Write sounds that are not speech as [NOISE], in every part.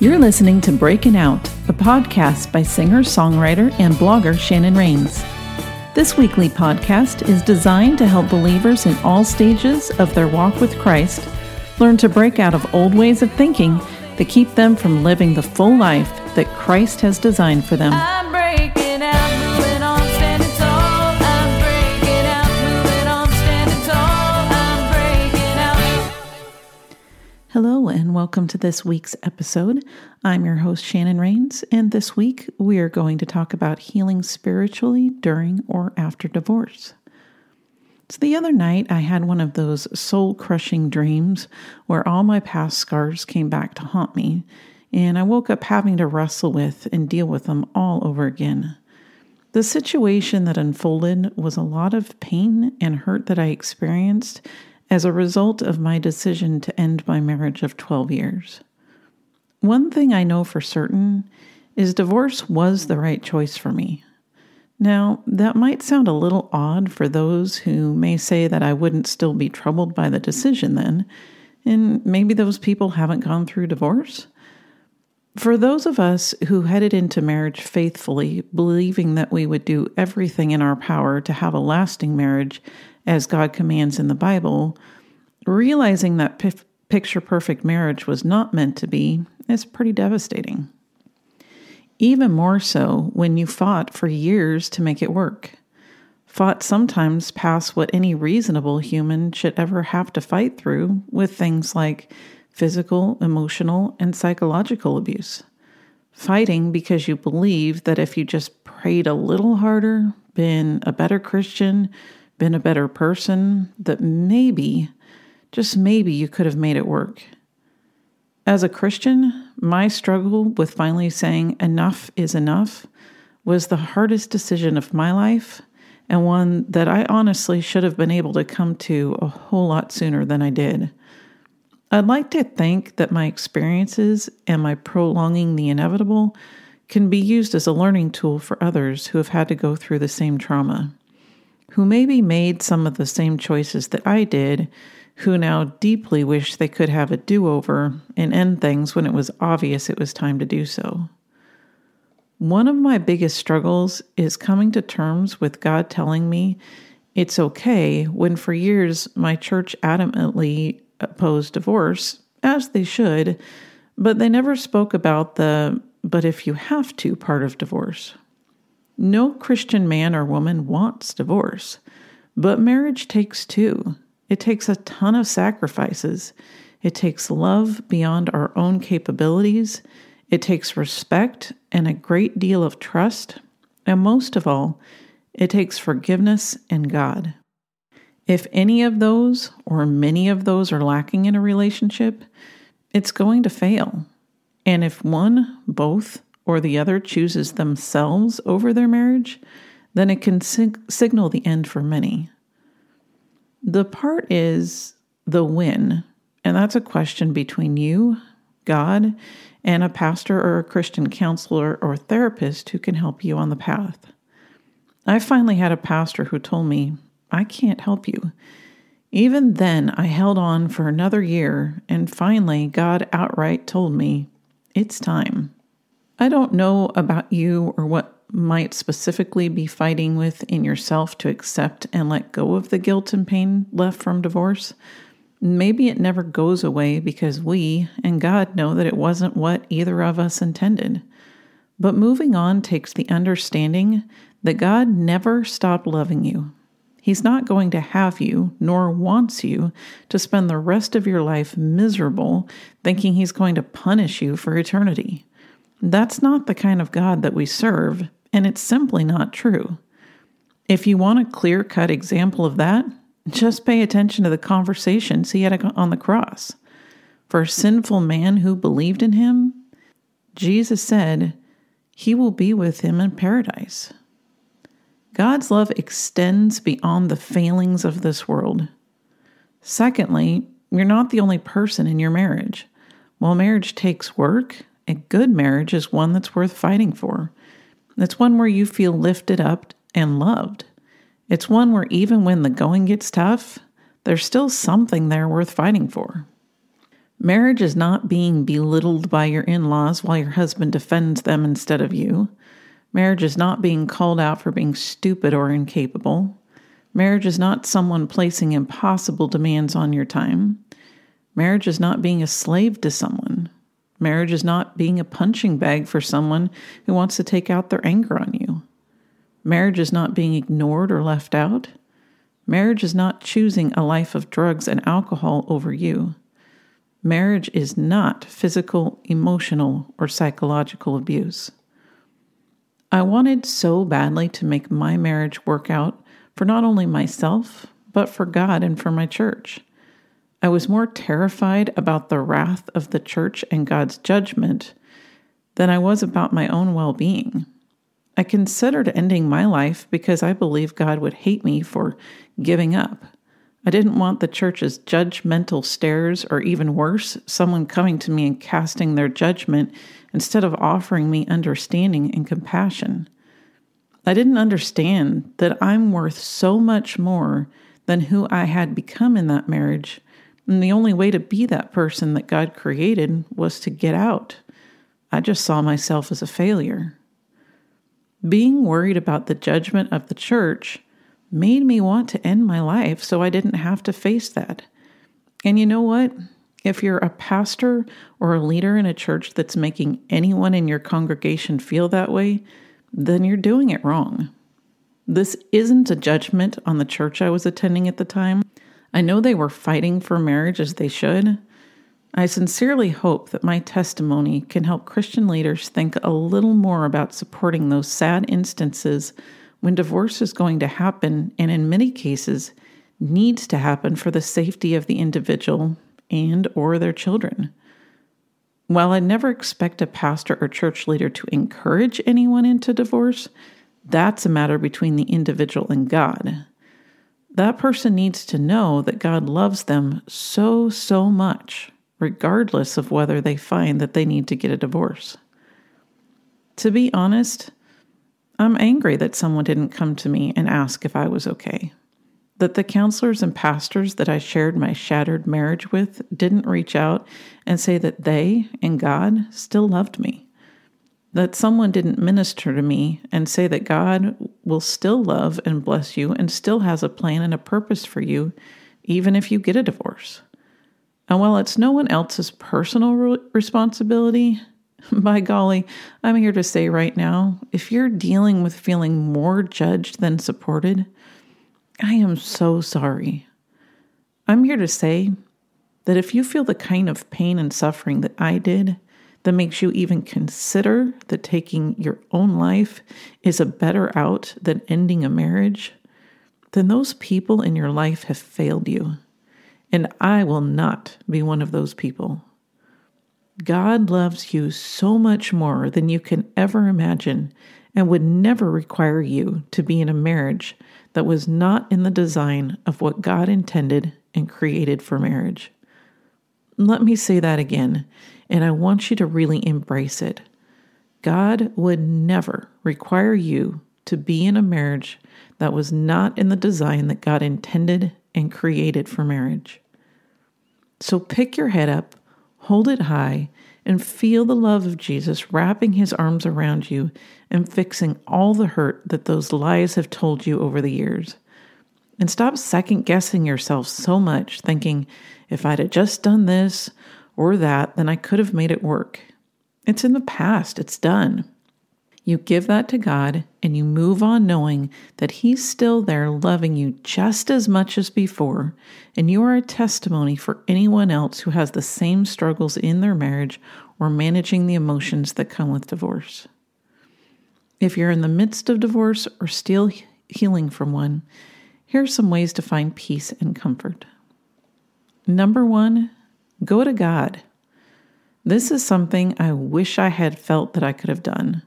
You're listening to Breaking Out, a podcast by singer, songwriter, and blogger Shannon Reigns. This weekly podcast is designed to help believers in all stages of their walk with Christ learn to break out of old ways of thinking that keep them from living the full life that Christ has designed for them. Hello, and welcome to this week's episode. I'm your host, Shannon Reigns, and this week we are going to talk about healing spiritually during or after divorce. So, the other night I had one of those soul crushing dreams where all my past scars came back to haunt me, and I woke up having to wrestle with and deal with them all over again. The situation that unfolded was a lot of pain and hurt that I experienced as a result of my decision to end my marriage of 12 years. One thing I know for certain is divorce was the right choice for me. Now, that might sound a little odd for those who may say that I wouldn't still be troubled by the decision then, and maybe those people haven't gone through divorce. For those of us who headed into marriage faithfully, believing that we would do everything in our power to have a lasting marriage as God commands in the Bible, realizing that p- picture perfect marriage was not meant to be is pretty devastating. Even more so when you fought for years to make it work. Fought sometimes past what any reasonable human should ever have to fight through with things like physical, emotional, and psychological abuse. Fighting because you believe that if you just prayed a little harder, been a better Christian, been a better person, that maybe, just maybe, you could have made it work. As a Christian, my struggle with finally saying enough is enough was the hardest decision of my life and one that I honestly should have been able to come to a whole lot sooner than I did. I'd like to think that my experiences and my prolonging the inevitable can be used as a learning tool for others who have had to go through the same trauma who maybe made some of the same choices that I did, who now deeply wish they could have a do over and end things when it was obvious it was time to do so. One of my biggest struggles is coming to terms with God telling me it's okay when for years my church adamantly opposed divorce, as they should, but they never spoke about the but if you have to part of divorce. No Christian man or woman wants divorce, but marriage takes two. It takes a ton of sacrifices. It takes love beyond our own capabilities. It takes respect and a great deal of trust. And most of all, it takes forgiveness and God. If any of those or many of those are lacking in a relationship, it's going to fail. And if one, both, or the other chooses themselves over their marriage, then it can sig- signal the end for many. The part is the when, and that's a question between you, God, and a pastor or a Christian counselor or therapist who can help you on the path. I finally had a pastor who told me, I can't help you. Even then, I held on for another year, and finally, God outright told me, It's time. I don't know about you or what might specifically be fighting with in yourself to accept and let go of the guilt and pain left from divorce. Maybe it never goes away because we and God know that it wasn't what either of us intended. But moving on takes the understanding that God never stopped loving you. He's not going to have you, nor wants you, to spend the rest of your life miserable, thinking He's going to punish you for eternity. That's not the kind of God that we serve, and it's simply not true. If you want a clear cut example of that, just pay attention to the conversations he had on the cross. For a sinful man who believed in him, Jesus said, He will be with him in paradise. God's love extends beyond the failings of this world. Secondly, you're not the only person in your marriage. While marriage takes work, a good marriage is one that's worth fighting for. It's one where you feel lifted up and loved. It's one where even when the going gets tough, there's still something there worth fighting for. Marriage is not being belittled by your in laws while your husband defends them instead of you. Marriage is not being called out for being stupid or incapable. Marriage is not someone placing impossible demands on your time. Marriage is not being a slave to someone. Marriage is not being a punching bag for someone who wants to take out their anger on you. Marriage is not being ignored or left out. Marriage is not choosing a life of drugs and alcohol over you. Marriage is not physical, emotional, or psychological abuse. I wanted so badly to make my marriage work out for not only myself, but for God and for my church. I was more terrified about the wrath of the church and God's judgment than I was about my own well being. I considered ending my life because I believed God would hate me for giving up. I didn't want the church's judgmental stares, or even worse, someone coming to me and casting their judgment instead of offering me understanding and compassion. I didn't understand that I'm worth so much more than who I had become in that marriage, and the only way to be that person that God created was to get out. I just saw myself as a failure. Being worried about the judgment of the church made me want to end my life so I didn't have to face that. And you know what? If you're a pastor or a leader in a church that's making anyone in your congregation feel that way, then you're doing it wrong. This isn't a judgment on the church I was attending at the time. I know they were fighting for marriage as they should. I sincerely hope that my testimony can help Christian leaders think a little more about supporting those sad instances when divorce is going to happen and in many cases needs to happen for the safety of the individual and or their children. While I never expect a pastor or church leader to encourage anyone into divorce, that's a matter between the individual and God. That person needs to know that God loves them so, so much, regardless of whether they find that they need to get a divorce. To be honest, I'm angry that someone didn't come to me and ask if I was okay that the counselors and pastors that I shared my shattered marriage with didn't reach out and say that they and God still loved me. That someone didn't minister to me and say that God will still love and bless you and still has a plan and a purpose for you, even if you get a divorce. And while it's no one else's personal re- responsibility, [LAUGHS] by golly, I'm here to say right now if you're dealing with feeling more judged than supported, I am so sorry. I'm here to say that if you feel the kind of pain and suffering that I did, that makes you even consider that taking your own life is a better out than ending a marriage, then those people in your life have failed you. And I will not be one of those people. God loves you so much more than you can ever imagine and would never require you to be in a marriage that was not in the design of what God intended and created for marriage. Let me say that again, and I want you to really embrace it. God would never require you to be in a marriage that was not in the design that God intended and created for marriage. So pick your head up, hold it high, and feel the love of Jesus wrapping his arms around you and fixing all the hurt that those lies have told you over the years. And stop second guessing yourself so much, thinking, if I'd have just done this or that, then I could have made it work. It's in the past, it's done. You give that to God and you move on knowing that He's still there loving you just as much as before, and you are a testimony for anyone else who has the same struggles in their marriage or managing the emotions that come with divorce. If you're in the midst of divorce or still healing from one, here are some ways to find peace and comfort. Number one, go to God. This is something I wish I had felt that I could have done.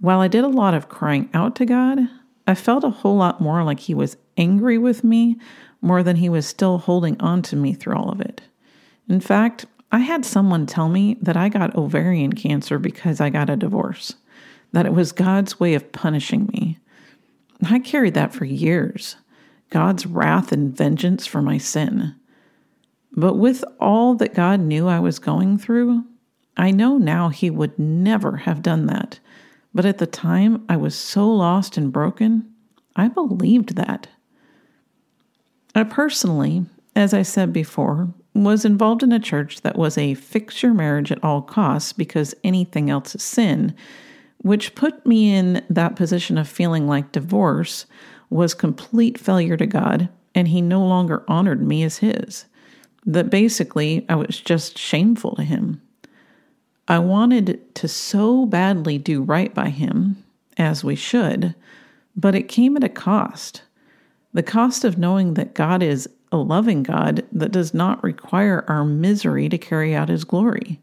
While I did a lot of crying out to God, I felt a whole lot more like He was angry with me more than He was still holding on to me through all of it. In fact, I had someone tell me that I got ovarian cancer because I got a divorce, that it was God's way of punishing me. I carried that for years God's wrath and vengeance for my sin. But with all that God knew I was going through, I know now He would never have done that. But at the time, I was so lost and broken, I believed that. I personally, as I said before, was involved in a church that was a fix your marriage at all costs because anything else is sin, which put me in that position of feeling like divorce was complete failure to God and He no longer honored me as His. That basically I was just shameful to Him. I wanted to so badly do right by Him, as we should, but it came at a cost. The cost of knowing that God is a loving God that does not require our misery to carry out His glory.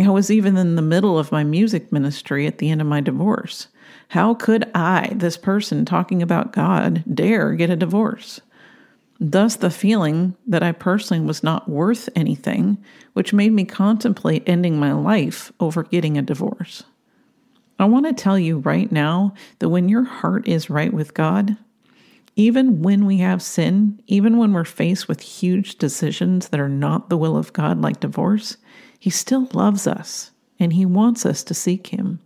I was even in the middle of my music ministry at the end of my divorce. How could I, this person talking about God, dare get a divorce? Thus, the feeling that I personally was not worth anything, which made me contemplate ending my life over getting a divorce. I want to tell you right now that when your heart is right with God, even when we have sin, even when we're faced with huge decisions that are not the will of God, like divorce, He still loves us and He wants us to seek Him.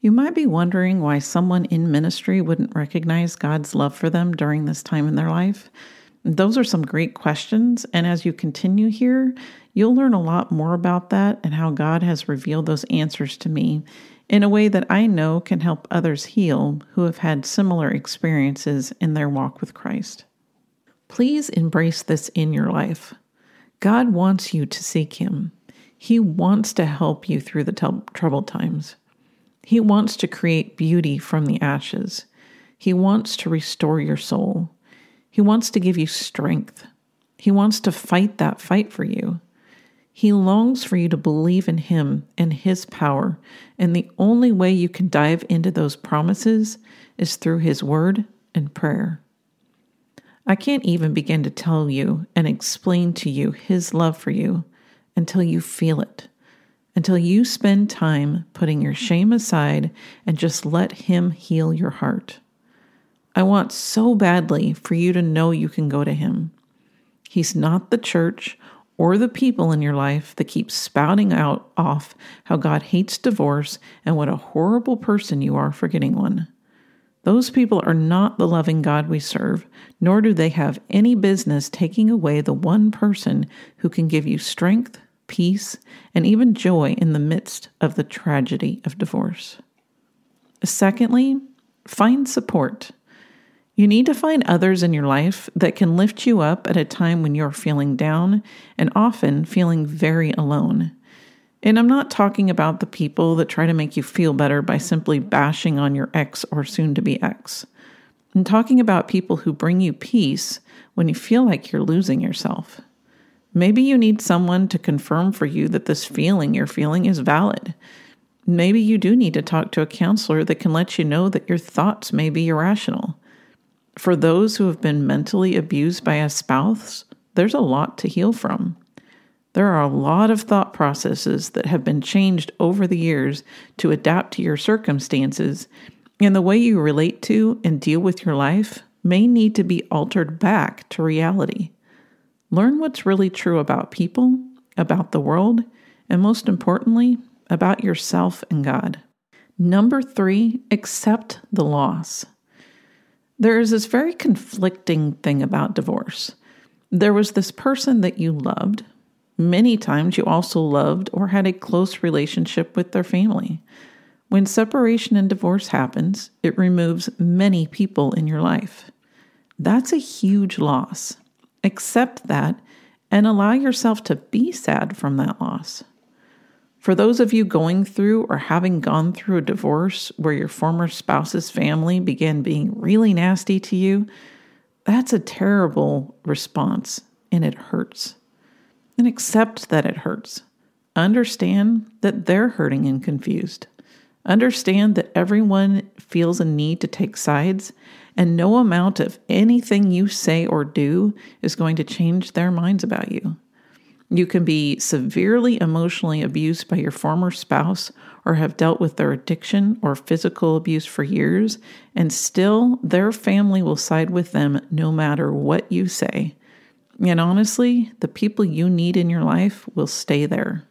You might be wondering why someone in ministry wouldn't recognize God's love for them during this time in their life. Those are some great questions, and as you continue here, you'll learn a lot more about that and how God has revealed those answers to me in a way that I know can help others heal who have had similar experiences in their walk with Christ. Please embrace this in your life. God wants you to seek Him. He wants to help you through the t- troubled times. He wants to create beauty from the ashes. He wants to restore your soul. He wants to give you strength. He wants to fight that fight for you. He longs for you to believe in Him and His power, and the only way you can dive into those promises is through His Word and prayer. I can't even begin to tell you and explain to you His love for you until you feel it, until you spend time putting your shame aside and just let Him heal your heart. I want so badly for you to know you can go to Him. He's not the church or the people in your life that keep spouting out off how God hates divorce and what a horrible person you are for getting one. Those people are not the loving God we serve, nor do they have any business taking away the one person who can give you strength, peace, and even joy in the midst of the tragedy of divorce. Secondly, find support. You need to find others in your life that can lift you up at a time when you're feeling down and often feeling very alone. And I'm not talking about the people that try to make you feel better by simply bashing on your ex or soon to be ex. I'm talking about people who bring you peace when you feel like you're losing yourself. Maybe you need someone to confirm for you that this feeling you're feeling is valid. Maybe you do need to talk to a counselor that can let you know that your thoughts may be irrational. For those who have been mentally abused by a spouse, there's a lot to heal from. There are a lot of thought processes that have been changed over the years to adapt to your circumstances, and the way you relate to and deal with your life may need to be altered back to reality. Learn what's really true about people, about the world, and most importantly, about yourself and God. Number three, accept the loss. There is this very conflicting thing about divorce. There was this person that you loved. Many times you also loved or had a close relationship with their family. When separation and divorce happens, it removes many people in your life. That's a huge loss. Accept that and allow yourself to be sad from that loss. For those of you going through or having gone through a divorce where your former spouse's family began being really nasty to you, that's a terrible response and it hurts. And accept that it hurts. Understand that they're hurting and confused. Understand that everyone feels a need to take sides, and no amount of anything you say or do is going to change their minds about you. You can be severely emotionally abused by your former spouse or have dealt with their addiction or physical abuse for years, and still their family will side with them no matter what you say. And honestly, the people you need in your life will stay there.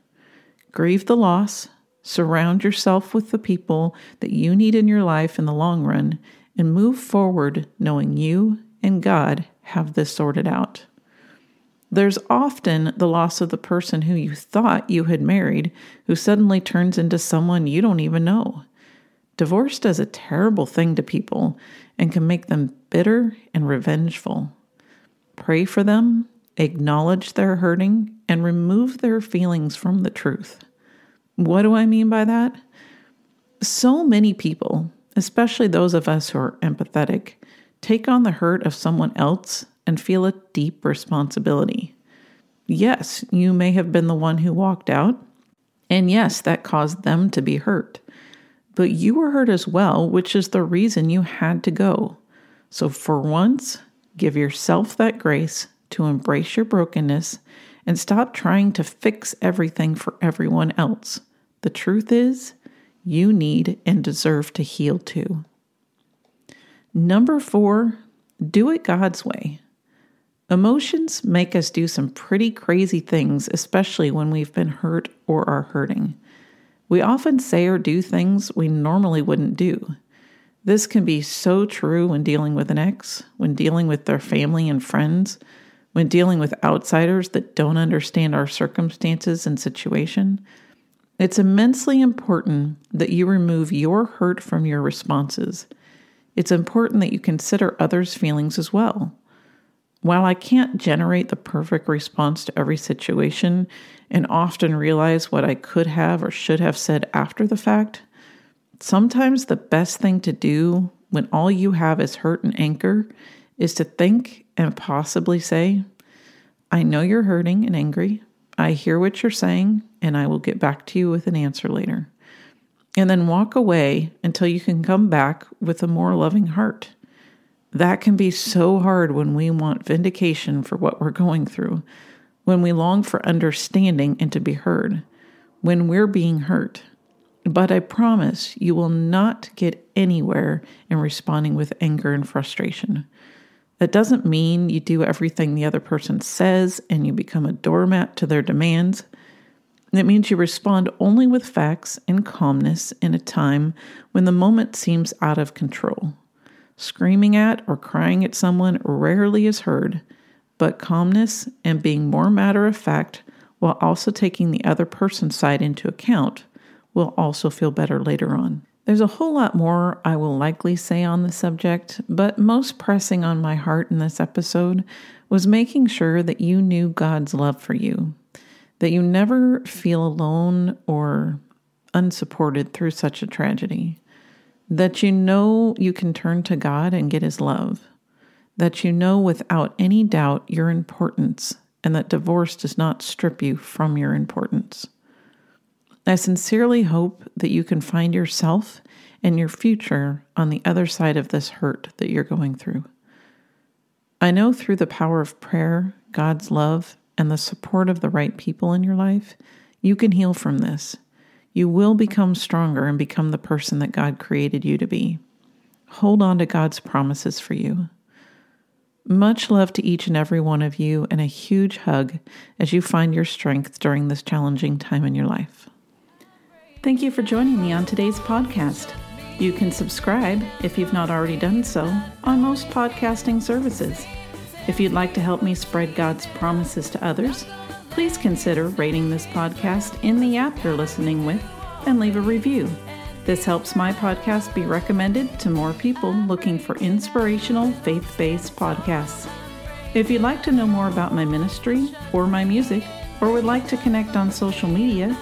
Grieve the loss, surround yourself with the people that you need in your life in the long run, and move forward knowing you and God have this sorted out. There's often the loss of the person who you thought you had married who suddenly turns into someone you don't even know. Divorce does a terrible thing to people and can make them bitter and revengeful. Pray for them, acknowledge their hurting, and remove their feelings from the truth. What do I mean by that? So many people, especially those of us who are empathetic, take on the hurt of someone else and feel a deep responsibility. Yes, you may have been the one who walked out, and yes, that caused them to be hurt. But you were hurt as well, which is the reason you had to go. So for once, give yourself that grace to embrace your brokenness and stop trying to fix everything for everyone else. The truth is, you need and deserve to heal too. Number four, do it God's way. Emotions make us do some pretty crazy things, especially when we've been hurt or are hurting. We often say or do things we normally wouldn't do. This can be so true when dealing with an ex, when dealing with their family and friends, when dealing with outsiders that don't understand our circumstances and situation. It's immensely important that you remove your hurt from your responses. It's important that you consider others' feelings as well. While I can't generate the perfect response to every situation and often realize what I could have or should have said after the fact, sometimes the best thing to do when all you have is hurt and anger is to think and possibly say, I know you're hurting and angry. I hear what you're saying, and I will get back to you with an answer later. And then walk away until you can come back with a more loving heart. That can be so hard when we want vindication for what we're going through, when we long for understanding and to be heard, when we're being hurt. But I promise you will not get anywhere in responding with anger and frustration. That doesn't mean you do everything the other person says and you become a doormat to their demands. It means you respond only with facts and calmness in a time when the moment seems out of control. Screaming at or crying at someone rarely is heard, but calmness and being more matter of fact while also taking the other person's side into account will also feel better later on. There's a whole lot more I will likely say on the subject, but most pressing on my heart in this episode was making sure that you knew God's love for you, that you never feel alone or unsupported through such a tragedy that you know you can turn to God and get His love, that you know without any doubt your importance, and that divorce does not strip you from your importance. I sincerely hope that you can find yourself and your future on the other side of this hurt that you're going through. I know through the power of prayer, God's love, and the support of the right people in your life, you can heal from this you will become stronger and become the person that God created you to be. Hold on to God's promises for you. Much love to each and every one of you, and a huge hug as you find your strength during this challenging time in your life. Thank you for joining me on today's podcast. You can subscribe, if you've not already done so, on most podcasting services. If you'd like to help me spread God's promises to others, please consider rating this podcast in the app you're listening with and leave a review. This helps my podcast be recommended to more people looking for inspirational, faith based podcasts. If you'd like to know more about my ministry or my music, or would like to connect on social media,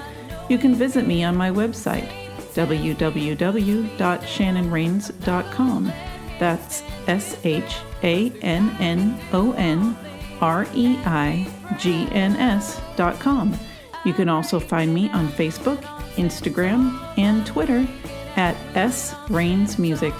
you can visit me on my website, www.shannonreigns.com. That's S H A N N O N R E I G N S dot com. You can also find me on Facebook, Instagram, and Twitter at S Reigns Music.